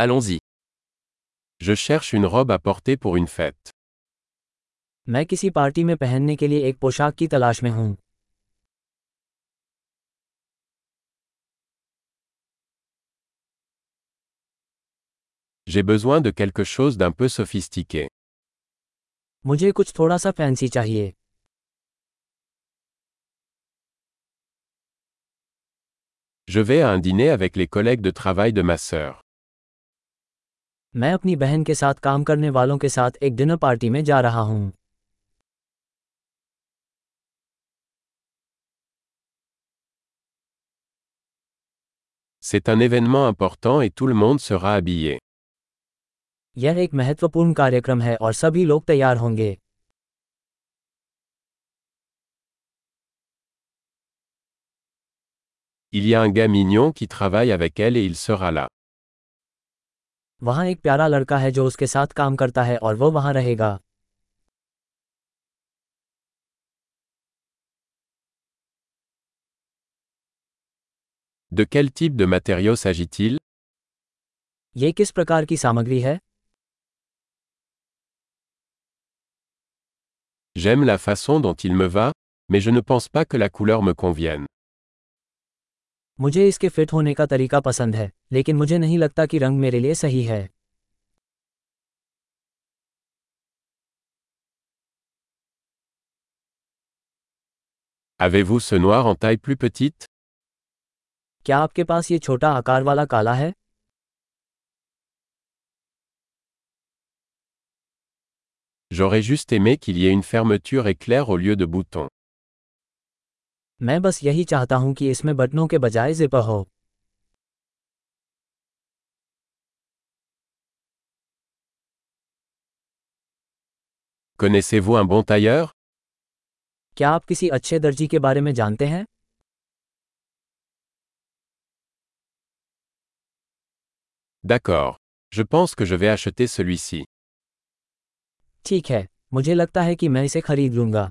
Allons-y. Je cherche une robe à porter pour une fête. मैं किसी party में पहनने के लिए एक पोशाक की तलाश में हूँ J'ai besoin de quelque chose d'un peu sophistiqué. मुझे कुछ थोड़ा सा फैंसी चाहिए Je vais à un dîner avec les collègues de travail de ma sœur. मैं अपनी बहन के साथ काम करने वालों के साथ एक डिनर पार्टी में जा रहा हूँ C'est un événement important et tout le monde sera habillé. यह एक महत्वपूर्ण कार्यक्रम है और सभी लोग तैयार होंगे Il y a un gars mignon qui travaille avec elle et il sera là. वहाँ एक प्यारा लड़का है जो उसके साथ काम करता है और वो वहाँ रहेगा De quel type de matériau s'agit-il ये किस प्रकार की सामग्री है J'aime la façon dont il me va, mais je ne pense pas que la couleur me convienne. मुझे इसके फिट होने का तरीका पसंद है लेकिन मुझे नहीं लगता कि रंग मेरे लिए सही है Avez-vous ce noir en taille plus petite क्या आपके पास ये छोटा आकार वाला काला है J'aurais juste aimé qu'il y ait une fermeture éclair au lieu de boutons. मैं बस यही चाहता हूँ कि इसमें बटनों के बजाय जिपर हो Connaissez-vous un bon tailleur क्या आप किसी अच्छे दर्जी के बारे में जानते हैं D'accord. Je pense que je vais acheter celui-ci. ठीक है मुझे लगता है कि मैं इसे खरीद लूँगा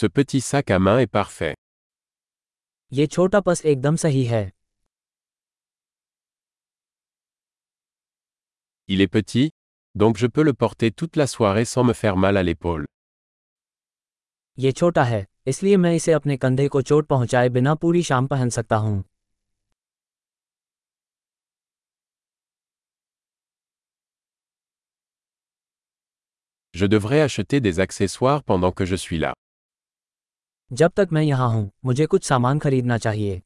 Ce petit sac à main est parfait. ये छोटा पस एकदम सही है Il est petit, donc je peux le porter toute la soirée sans me faire mal à l'épaule. ये छोटा है इसलिए मैं इसे अपने कंधे को चोट पहुंचाए बिना पूरी शाम पहन सकता हूं Je devrais acheter des accessoires pendant que je suis là. जब तक मैं यहाँ हूँ मुझे कुछ सामान खरीदना चाहिए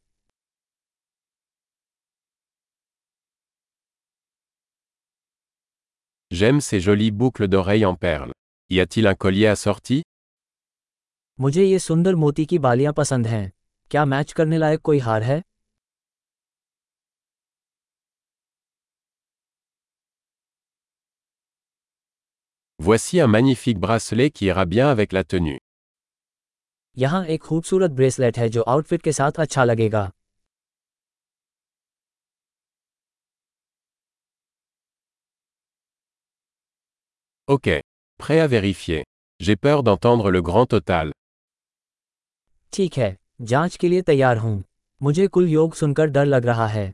J'aime ces jolies boucles d'oreilles en perles. Y a-t-il un collier assorti मुझे ये सुंदर मोती की बालियाँ पसंद हैं क्या मैच करने लायक कोई हार है Voici un magnifique bracelet qui ira bien avec la tenue. यहाँ एक खूबसूरत ब्रेसलेट है जो आउटफिट के साथ अच्छा लगेगा Ok. Prêt à vérifier. J'ai peur d'entendre le grand total. ठीक है जाँच के लिए तैयार हूँ मुझे कुल योग सुनकर डर लग रहा है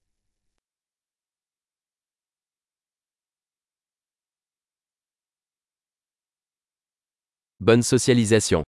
Bonne socialisation.